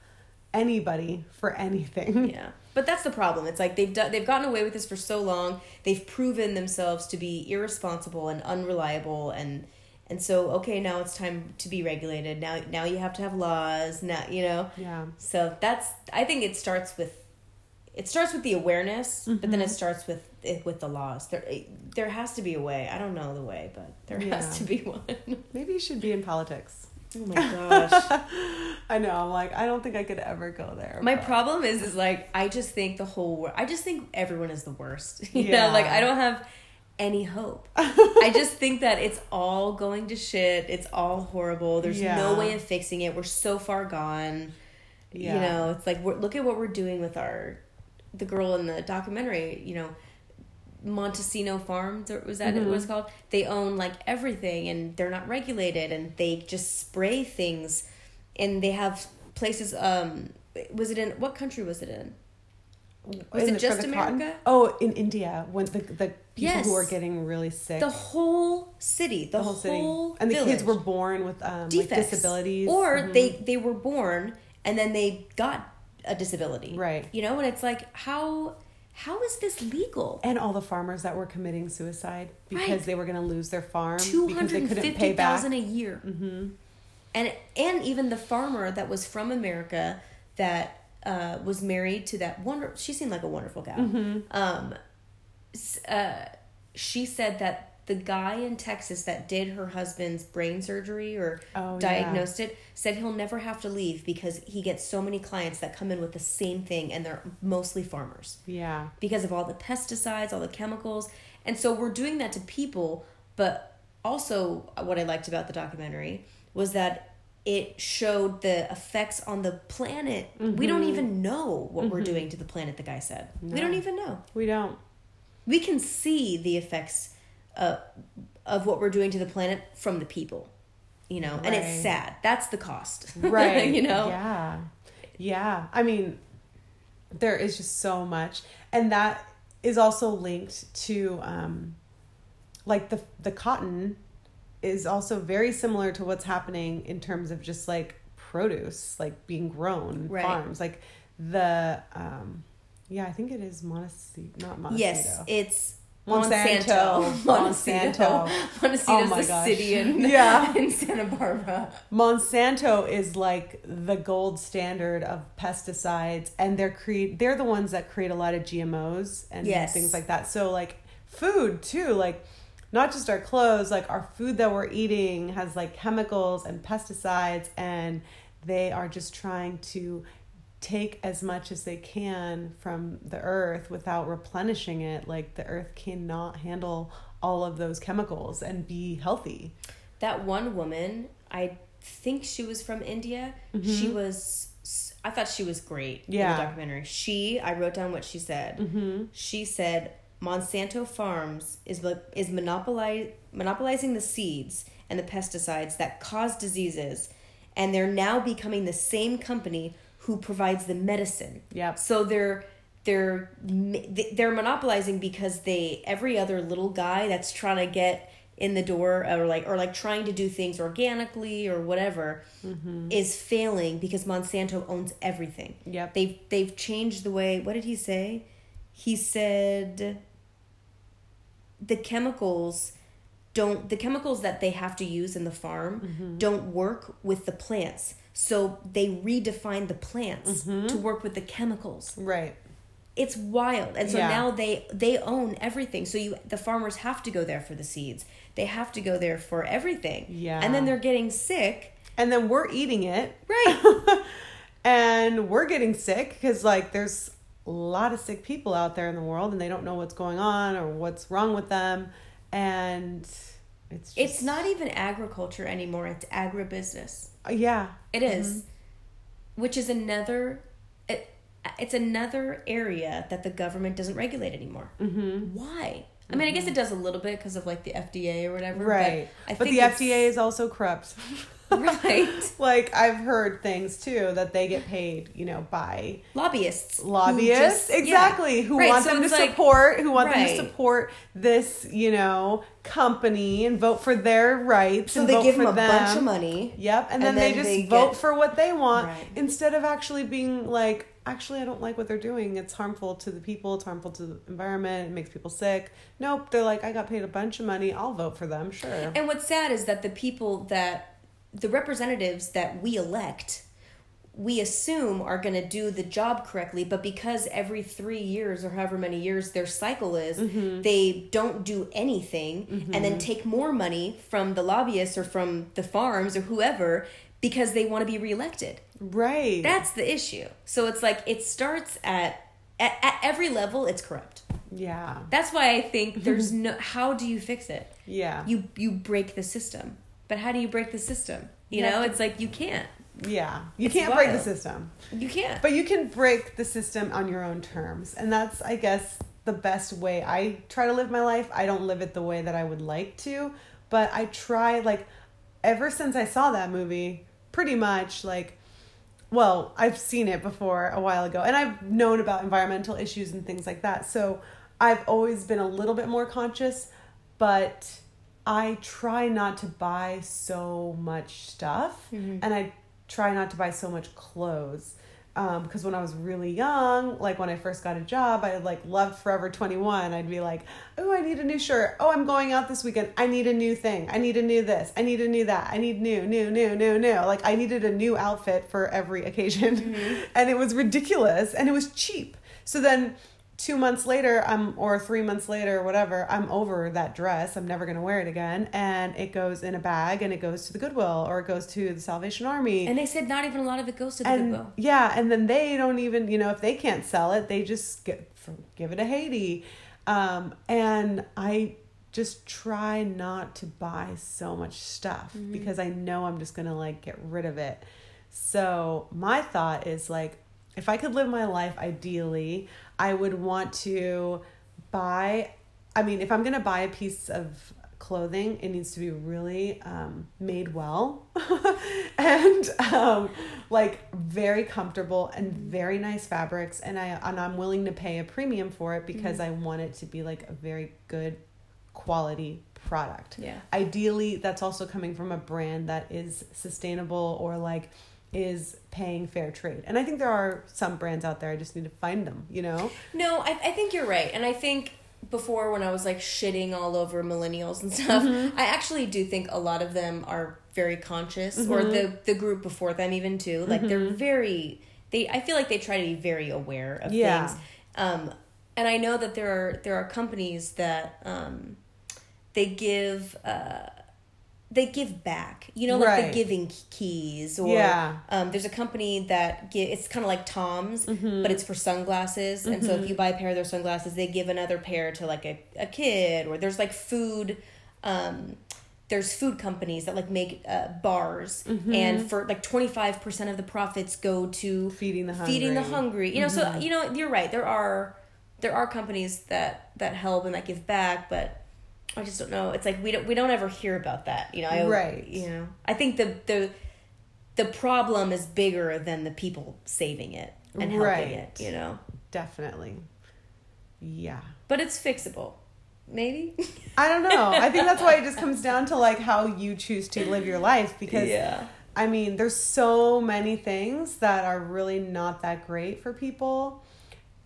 anybody for anything. Yeah, but that's the problem. It's like they've done, they've gotten away with this for so long. They've proven themselves to be irresponsible and unreliable, and and so okay, now it's time to be regulated. Now now you have to have laws. Now you know. Yeah. So that's I think it starts with it starts with the awareness, but then it Mm-hmm. starts with it with the laws. There there has to be a way. I don't know the way, but there Yeah. has to be <laughs> one. Maybe you should be in politics. Oh my gosh. <laughs> I know. I'm like, I don't think I could ever go there. My but- problem is, is like I just think the whole world. I just think everyone is the worst. <laughs> You Yeah. know, like I don't have any hope. <laughs> I just think that it's all going to shit. It's all horrible. There's Yeah. no way of fixing it. We're so far gone. Yeah. You know, it's like we're, look at what we're doing with our the girl in the documentary. You know, Montesino Farms or was that Mm-hmm. what it's called? They own like everything and they're not regulated and they just spray things and they have places um was it in what country was it in? Was In it just the cotton? America? Oh, in India, when the the people Yes. who are getting really sick, The whole city, the, the whole city, and the kids were born with um, like disabilities, or Mhm. they they were born and then they got a disability Right. you know and it's like how how is this legal and all the farmers that were committing suicide because Right. they were going to lose their farm because they couldn't pay back. thousand a year mm-hmm. and and even the farmer that was from america that uh, was married to that wonder she seemed like a wonderful gal Mm-hmm. um, uh, she said that the guy in Texas that did her husband's brain surgery or Oh, yeah. diagnosed it said he'll never have to leave because he gets so many clients that come in with the same thing and they're mostly farmers Yeah, because of all the pesticides, all the chemicals. And so we're doing that to people, but also what I liked about the documentary was that it showed the effects on the planet. We don't mm-hmm. even know what we're mm-hmm. doing to the planet, the guy said. We don't even know. we don't. We can see the effects uh, of what we're doing to the planet from the people, you know, and it's sad. That's the cost. <laughs> right you know? yeah yeah i mean there is just so much and that is also linked to um like the the cotton is also very similar to what's happening in terms of just like produce like being grown Right. farms like the um yeah i think it is Montecito, not Montecito. Yes, it's Monsanto. Monsanto. <laughs> Monsanto. Montecito's <laughs> Oh my the gosh. city in, <laughs> Yeah. in Santa Barbara. Monsanto is like the gold standard of pesticides, and they're create they're the ones that create a lot of GMOs and Yes. things like that. So like food too, like not just our clothes, like our food that we're eating has like chemicals and pesticides, and they are just trying to take as much as they can from the earth without replenishing it. Like the earth cannot handle all of those chemicals and be healthy. That one woman, I think she was from India. She was. I thought she was great in Yeah. the documentary. She, I wrote down what she said. Mm-hmm. She said Monsanto Farms is is monopolize, monopolizing the seeds and the pesticides that cause diseases, and they're now becoming the same company who provides the medicine. Yeah. So they're they're they're monopolizing because they every other little guy that's trying to get in the door or like or like trying to do things organically or whatever mm-hmm. is failing because Monsanto owns everything. Yep. They've they've changed the way what did he say? He said the chemicals don't the chemicals that they have to use in the farm mm-hmm. don't work with the plants. So they redefine the plants mm-hmm. to work with the chemicals. Right. It's wild. And so Yeah. now they they own everything. So you the farmers have to go there for the seeds. They have to go there for everything. Yeah. And then they're getting sick. And then we're eating it. Right. <laughs> and we're getting sick because, like, there's a lot of sick people out there in the world and they don't know what's going on or what's wrong with them. And it's just, it's not even agriculture anymore. It's agribusiness. Uh, yeah. It is, mm-hmm. which is another. It, it's another area that the government doesn't regulate anymore. Mm-hmm. Why? I mm-hmm. mean, I guess it does a little bit because of like the FDA or whatever. Right. But, I But the FDA is also corrupt. <laughs> right. <laughs> like I've heard things too that they get paid, you know, by Lobbyists. who lobbyists just- yeah. exactly who Right, want so them to like- support who want them to support this you know company and vote for their rights So and they give them a them. bunch of money. yep and, and then, they just they vote get- for what they want Right. instead of actually being like actually i don't like what they're doing it's harmful to the people it's harmful to the environment it makes people sick nope they're like i got paid a bunch of money i'll vote for them sure And what's sad is that the people that the representatives that we elect, we assume are going to do the job correctly, but because every three years or however many years their cycle is, Mm-hmm. they don't do anything and then take more money from the lobbyists or from the farms or whoever because they want to be reelected. right That's the issue. So it's like it starts at at, at every level. It's corrupt. yeah That's why I think there's <laughs> no. How do you fix it? yeah you you break the system but how do you break the system? You You know to- it's like you can't. Yeah. You It's can't break the system. You can't. But you can break the system on your own terms. And that's, I guess, the best way I try to live my life. I don't live it the way that I would like to, but I try, like, ever since I saw that movie, pretty much, like, well, I've seen it before a while ago, and I've known about environmental issues and things like that. So I've always been a little bit more conscious, but I try not to buy so much stuff, and I try not to buy so much clothes. Um, because when I was really young, like when I first got a job, I like loved Forever 21. I'd be like, oh, I need a new shirt. Oh, I'm going out this weekend. I need a new thing. I need a new this. I need a new that. I need new, new, new, new, new. Like I needed a new outfit for every occasion. <laughs> And it was ridiculous and it was cheap. So then two months later, I'm or three months later, whatever, I'm over that dress. I'm never gonna wear it again. And it goes in a bag and it goes to the Goodwill or it goes to the Salvation Army and they said not even a lot of it goes to the and goodwill yeah, and then they don't even, you know, if they can't sell it, they just get, give it to Haiti. Um, and I just try not to buy so much stuff because I know I'm just gonna like get rid of it. So my thought is like, if I could live my life ideally, I would want to buy. I mean, if I'm gonna buy a piece of clothing, it needs to be really um, made well <laughs> and um, like very comfortable and very nice fabrics. And I and I'm willing to pay a premium for it because I want it to be like a very good quality product. Yeah. Ideally, that's also coming from a brand that is sustainable or like is paying fair trade. And I think there are some brands out there. I just need to find them. You know. no I, I think you're right and i think before when i was like shitting all over millennials and stuff Mm-hmm. i actually do think a lot of them are very conscious or Mm-hmm. the the group before them even too like they're very they i feel like they try to be very aware of Yeah. things um and i know that there are there are companies that um they give uh they give back you know like Right. the giving keys or Yeah. um, there's a company that give, it's kind of like tom's Mm-hmm. but it's for sunglasses and so if you buy a pair of their sunglasses they give another pair to like a, a kid or there's like food um, there's food companies that like make uh, bars Mm-hmm. and for like 25% of the profits go to Feeding the feeding the hungry. hungry you know so Mm-hmm. you know you're right there are there are companies that that help and that give back but I just don't know. It's like we don't we don't ever hear about that. You know, I, Right. You know, I think the the the problem is bigger than the people saving it and helping Right. it. You know, Definitely. Yeah. but it's fixable. Maybe. I don't know. I think that's why it just comes <laughs> down to like how you choose to live your life because yeah. I mean, there's so many things that are really not that great for people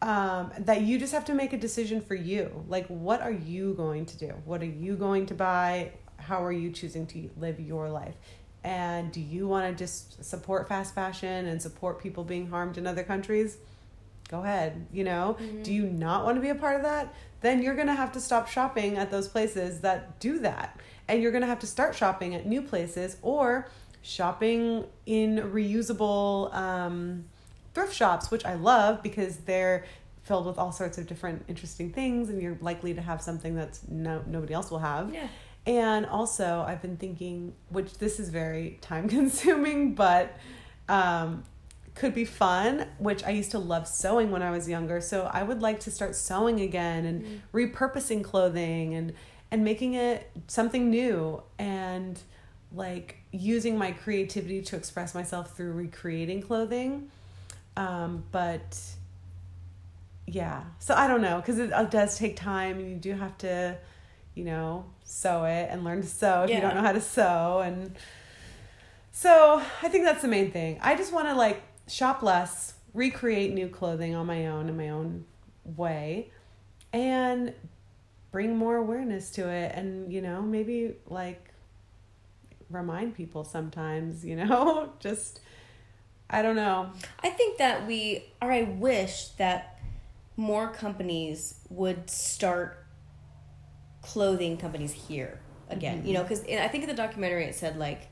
um, that you just have to make a decision for you. Like, what are you going to do? What are you going to buy? How are you choosing to live your life? And do you want to just support fast fashion and support people being harmed in other countries? Go ahead. You know, do you not want to be a part of that? Then you're going to have to stop shopping at those places that do that. And you're going to have to start shopping at new places or shopping in reusable um, thrift shops, which I love because they're filled with all sorts of different interesting things, and you're likely to have something that's no nobody else will have. Yeah. And also, I've been thinking, which this is very time <laughs> consuming, but um, could be fun, which I used to love sewing when I was younger. So I would like to start sewing again and Mm. repurposing clothing and and making it something new and like using my creativity to express myself through recreating clothing. Um, but yeah, so I don't know because it, it does take time and you do have to, you know, sew it and learn to sew if you don't know how to sew and. So I think that's the main thing. I just want to like shop less, recreate new clothing on my own in my own way, and bring more awareness to it. And you know, maybe like remind people sometimes. You know, <laughs> just I don't know. I think that we, or I wish that more companies would start clothing companies here again. You know, because I think in the documentary it said like,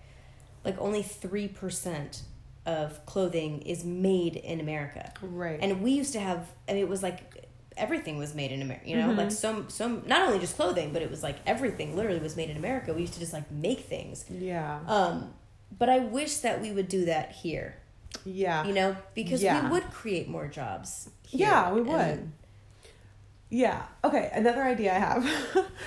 like only three percent of clothing is made in America, Right. and we used to have. I mean, it was like everything was made in America. You know, like some some not only just clothing, but it was like everything literally was made in America. We used to just like make things. yeah. Um, but I wish that we would do that here yeah. you know because Yeah. we would create more jobs here. Yeah, we would. And yeah. Okay. Another idea I have,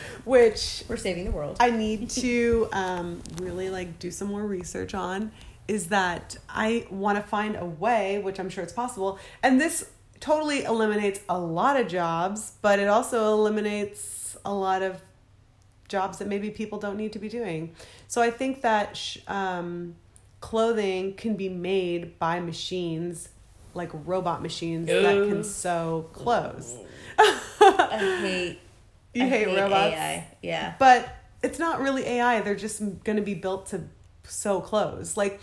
<laughs> which we're saving the world I need to um, really like do some more research on is that I want to find a way, which I'm sure it's possible, and this totally eliminates a lot of jobs, but it also eliminates a lot of jobs that maybe people don't need to be doing. So I think that sh- um, clothing can be made by machines, like robot machines that can sew clothes. <laughs> i hate You I hate, robots, AI. yeah but it's not really AI. They're just going to be built to sew clothes. Like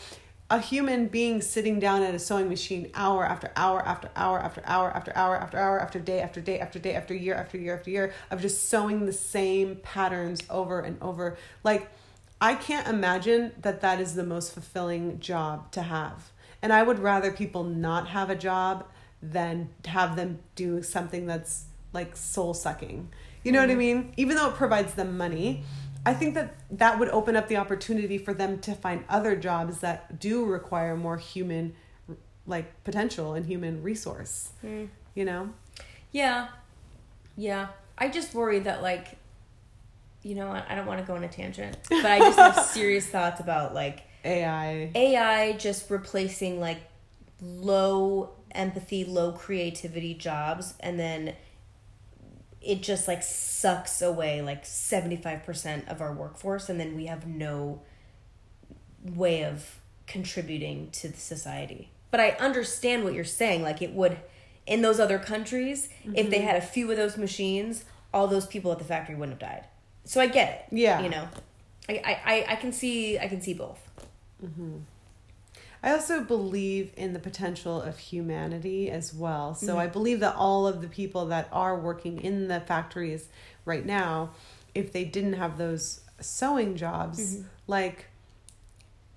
a human being sitting down at a sewing machine hour after hour after hour after hour after hour after hour after day after day after day after year after year after year of just sewing the same patterns over and over. Like I can't imagine that that is the most fulfilling job to have. And I would rather people not have a job than have them do something that's like soul sucking. You know what I mm-hmm. mean? Even though it provides them money, I think that that would open up the opportunity for them to find other jobs that do require more human like potential and human resource. Mm. You know? yeah yeah i just worry that like you know what? I don't want to go on a tangent but i just have <laughs> serious thoughts about like AI. ai just replacing like low empathy low creativity jobs and then it just like sucks away like 75% of our workforce and then we have no way of contributing to the society. But i understand what you're saying like it would in those other countries if they mm-hmm. had a few of those machines all those people at the factory wouldn't have died so i get it Yeah. you know i i, I- can see i can see both I also believe in the potential of humanity as well. So Mm-hmm. I believe that all of the people that are working in the factories right now, if they didn't have those sewing jobs, Mm-hmm. like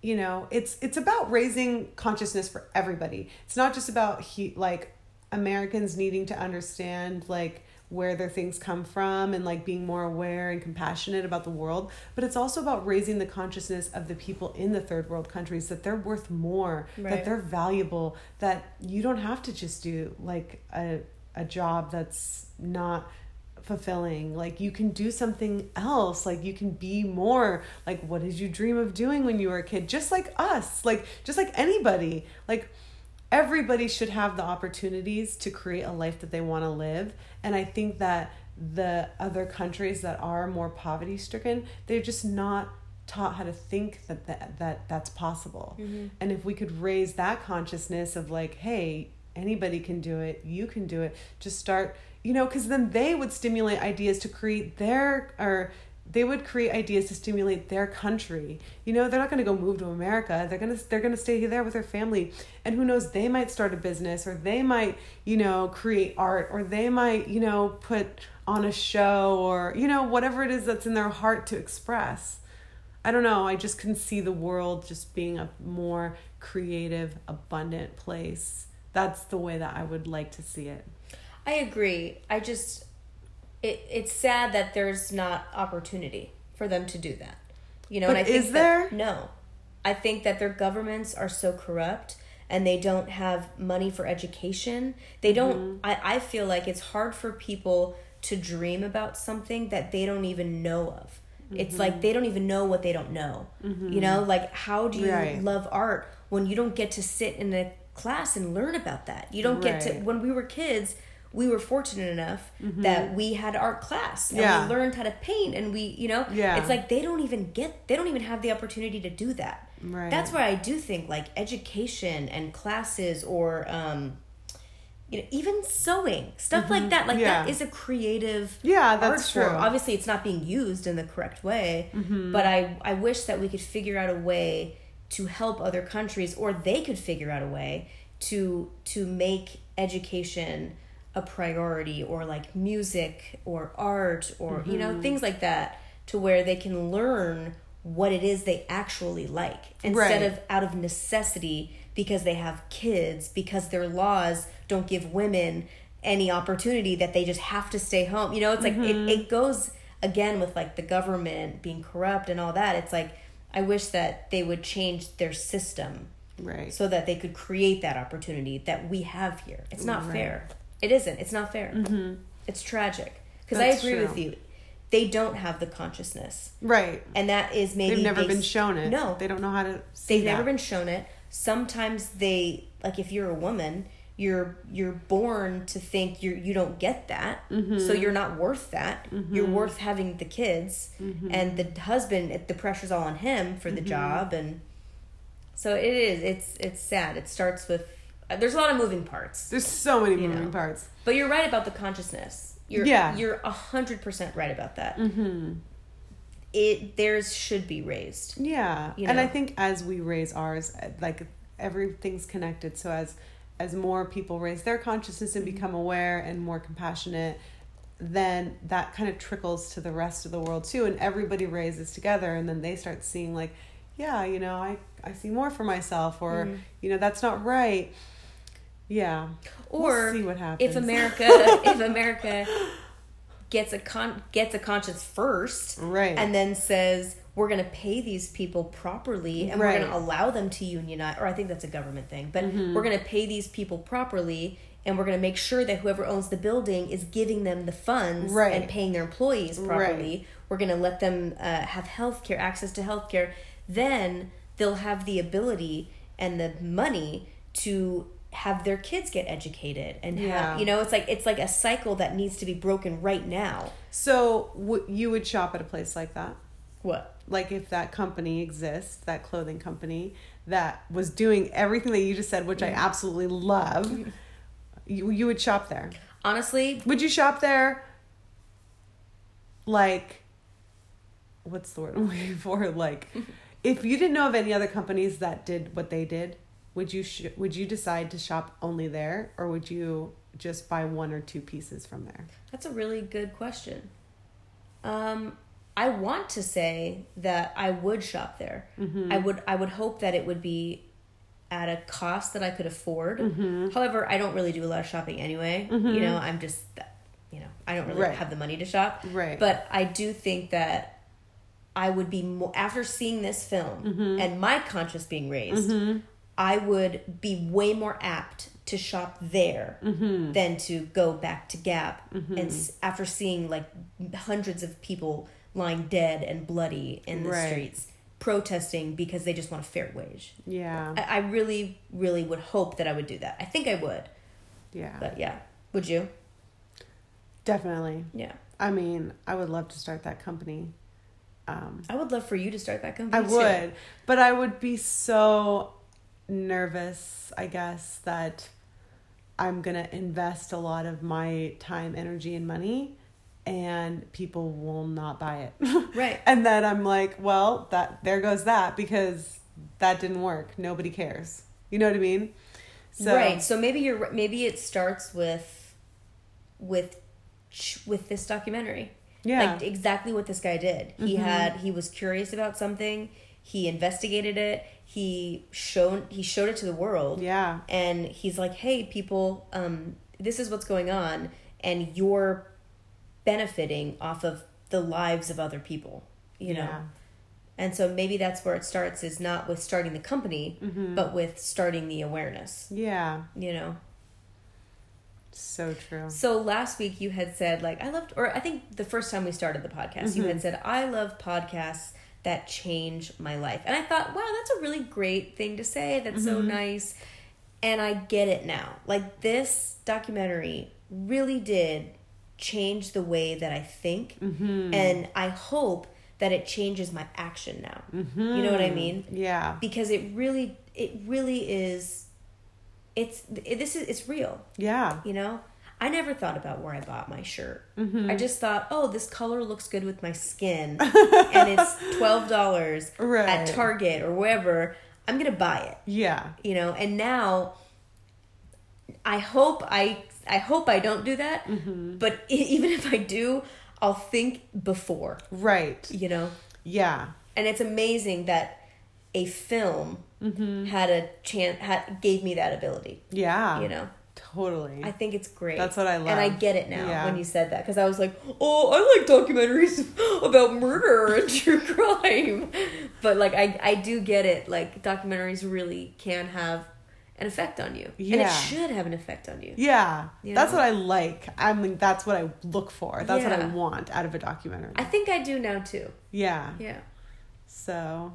you know, it's it's about raising consciousness for everybody. It's not just about he, like Americans needing to understand like where their things come from and like being more aware and compassionate about the world, but it's also about raising the consciousness of the people in the third world countries that they're worth more, that they're valuable, that you don't have to just do like a a job that's not fulfilling. Like you can do something else. Like you can be more. Like what did you dream of doing when you were a kid? Just like us. Like just like anybody. Like everybody should have the opportunities to create a life that they want to live. And i think that the other countries that are more poverty stricken they're just not taught how to think that that, that that's possible. Mm-hmm. And if we could raise that consciousness of like hey anybody can do it you can do it just start you know because then they would stimulate ideas to create their or they would create ideas to stimulate their country you know they're not going to go move to america they're going to they're going to stay there with their family and who knows they might start a business or they might you know create art or they might you know put on a show or you know whatever it is that's in their heart to express I don't know. I just can see the world just being a more creative, abundant place. That's the way that I would like to see it. I agree. I just it it's sad that there's not opportunity for them to do that. You know, But and I think is that- there? no. I think that their governments are so corrupt and they don't have money for education. They don't mm-hmm. I, I feel like it's hard for people to dream about something that they don't even know of. It's like mm-hmm. they don't even know what they don't know. Mm-hmm. You know, like how do you Right. love art when you don't get to sit in a class and learn about that? You don't get to when we were kids, we were fortunate enough that we had art class and Yeah. we learned how to paint and we, you know, Yeah. it's like they don't even get they don't even have the opportunity to do that. Right. That's why I do think like education and classes or um you know, even sewing, stuff like that. Like Mm-hmm. Yeah. that is a creative Yeah, that's art form. true. Obviously, it's not being used in the correct way, Mm-hmm. but I I wish that we could figure out a way to help other countries, or they could figure out a way to to make education a priority, or like music or art, or you Mm-hmm. know things like that, to where they can learn what it is they actually like instead Right. of out of necessity because they have kids because their laws don't give women any opportunity that they just have to stay home you know it's like Mm-hmm. it, it goes again with like the government being corrupt and all that it's like i wish that they would change their system Right. so that they could create that opportunity that we have here it's not Right. fair it isn't it's not fair mm-hmm. it's tragic because i agree with you they don't have the consciousness right. and that is maybe They've never they been shown it. no They don't know how to They've never been shown it. Sometimes they like if you're a woman, you're you're born to think you you don't get that, Mm-hmm. so you're not worth that. You're worth having the kids, Mm-hmm. and the husband. The pressure's all on him for the Mm-hmm. job, and so it is. It's it's sad. It starts with there's a lot of moving parts, There's so many moving know. parts. but you're right about the consciousness. You're Yeah. you're a hundred percent right about that. Mm-hmm. It theirs should be raised. Yeah. You And? I think as we raise ours, like everything's connected. So as as more people raise their consciousness and Mm-hmm. become aware and more compassionate, then that kind of trickles to the rest of the world too and everybody raises together and then they start seeing like, yeah, you know, I I see more for myself or Mm-hmm. you know, that's not right. Yeah. or We'll see what happens. if America <laughs> if America gets a con gets a conscience first, Right. and then says we're going to pay these people properly and we're going to allow them to unionize, or I think that's a government thing, but Mm-hmm. we're going to pay these people properly. And we're going to make sure that whoever owns the building is giving them the funds Right. and paying their employees properly. Right. We're going to let them uh, have health care, access to health care. Then they'll have the ability and the money to have their kids get educated and Yeah. have, you know, it's like it's like a cycle that needs to be broken right now. So w- you would shop at a place like that? What? like if that company exists, that clothing company that was doing everything that you just said, which I mm. absolutely love, you you would shop there. Honestly, Would you shop there? Like, what's the word I'm looking for? <laughs> Like, if you didn't know of any other companies that did what they did, would you sh- would you decide to shop only there, or would you just buy one or two pieces from there? That's a really good question. Um, I want to say that I would shop there. Mm-hmm. I would. I would hope that it would be at a cost that I could afford. Mm-hmm. However, I don't really do a lot of shopping anyway. Mm-hmm. You know, I'm just, you know, I don't really Right. have the money to shop. Right. But I do think that I would be more after seeing this film and my conscience being raised. I would be way more apt to shop there than to go back to Gap and after seeing like hundreds of people lying dead and bloody in the Right. streets protesting because they just want a fair wage. Yeah, I, I really, really would hope that I would do that. I think I would, yeah, but yeah, would you? definitely. Yeah, I mean, I would love to start that company. Um, I would love for you to start that I company. too. would, but I would be so nervous, I guess, that I'm going to invest a lot of my time, energy, and money, and people will not buy it. <laughs> Right. and then I'm like, well, that there goes that because that didn't work. Nobody cares. You know what I mean? So, right. So maybe you're maybe it starts with with with this documentary. Yeah. Like exactly what this guy did. He mm-hmm. had he was curious about something. He investigated it. He showed he showed it to the world. Yeah. And he's like, "Hey, people, um, this is what's going on, and you're benefiting off of the lives of other people." You know. Yeah. And so maybe that's where it starts is not with starting the company, Mm-hmm. but with starting the awareness, Yeah. you know. So true. So last week you had said like I loved or I think the first time we started the podcast you Mm-hmm. had said I love podcasts that change my life. And I thought, wow, that's a really great thing to say. That's so Mm-hmm. nice. And I get it now. Like this documentary really did change the way that I think Mm-hmm. and I hope that it changes my action now. You know what I mean? Yeah. Because it really it really is it's it, this is it's real. Yeah. You know, I never thought about where I bought my shirt. Mm-hmm. I just thought, oh, this color looks good with my skin, <laughs> and it's twelve dollars Right. at Target or wherever. I'm gonna buy it. Yeah. You know, and now I hope I I hope I don't do that. Mm-hmm. But <laughs> even if I do, I'll think before. Right. You know, Yeah. and it's amazing that a film Mm-hmm. had a chance had gave me that ability. Yeah. You know. Totally. I think it's great. That's what I love. And I get it now Yeah. when you said that because I was like, oh, I like documentaries <laughs> about murder and <laughs> true crime. But like, I I do get it. Like, documentaries really can have an effect on you, and it should have an effect on you. yeah. You That's know? what I like. I mean, that's what I look for. That's what I want out of a documentary. I think I do now too. yeah. Yeah. So,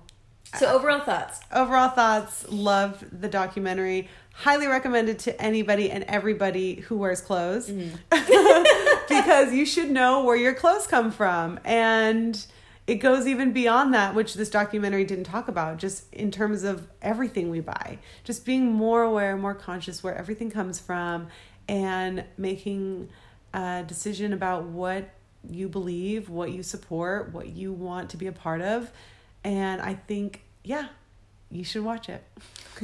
So overall thoughts. overall thoughts love the documentary. Highly recommended to anybody and everybody who wears clothes. Mm-hmm. <laughs> Because you should know where your clothes come from. And it goes even beyond that which this documentary didn't talk about just in terms of everything we buy. Just being more aware more conscious where everything comes from and making a decision about what you believe what you support what you want to be a part of and i think yeah you should watch it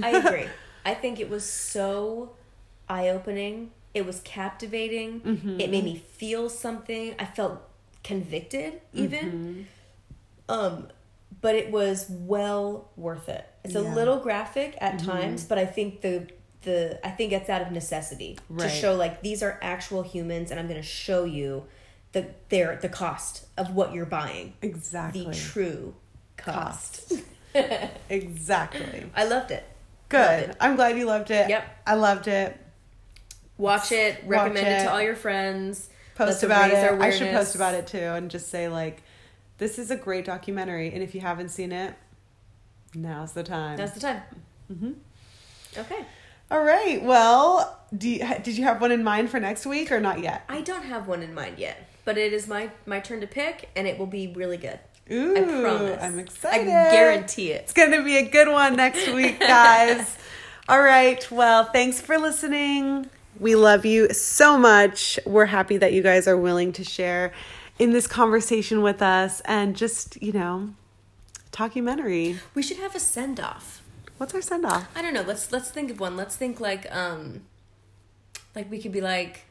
I agree. I think it was so eye opening. It was captivating. Mm-hmm. It made me feel something. I felt convicted even. Mm-hmm. Um but it was well worth it. It's a little graphic at Mm-hmm. times, but I think the the I think it's out of necessity Right. to show like these are actual humans and I'm going to show you the their the cost of what you're buying. exactly The true cost. <laughs> exactly I loved it. Good. Loved it. I'm glad you loved it. Yep. I loved it. Watch it. Recommend it. it. to all your friends. Post Let's about it. I should post about it too and just say like, this is a great documentary, and if you haven't seen it, now's the time. That's the time. Mm-hmm. Okay. All right. Well, do you, did you have one in mind for next week or not yet? I don't have one in mind yet, but it is my my turn to pick, and it will be really good. Ooh, I promise. I'm excited. I guarantee it. It's going to be a good one next week, guys. <laughs> All right. Well, thanks for listening. We love you so much. We're happy that you guys are willing to share in this conversation with us and just, you know, documentary. We should have a send off. What's our send off? I don't know. Let's let's think of one. Let's think like um, like we could be like,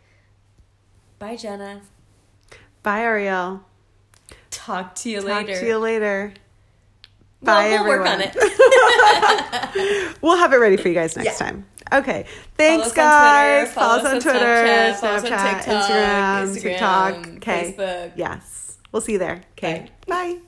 bye Jenna. Bye, Ariel. Talk to you Talk later. to you later. Well, Bye, we'll everyone. work on it. <laughs> <laughs> We'll have it ready for you guys next Yeah. time. Okay. Thanks, us guys. Follow, us on Twitter, Snapchat, follow on Snapchat, TikTok, Instagram, Instagram, TikTok. Okay. Facebook. Yes. We'll see you there. Okay. Bye.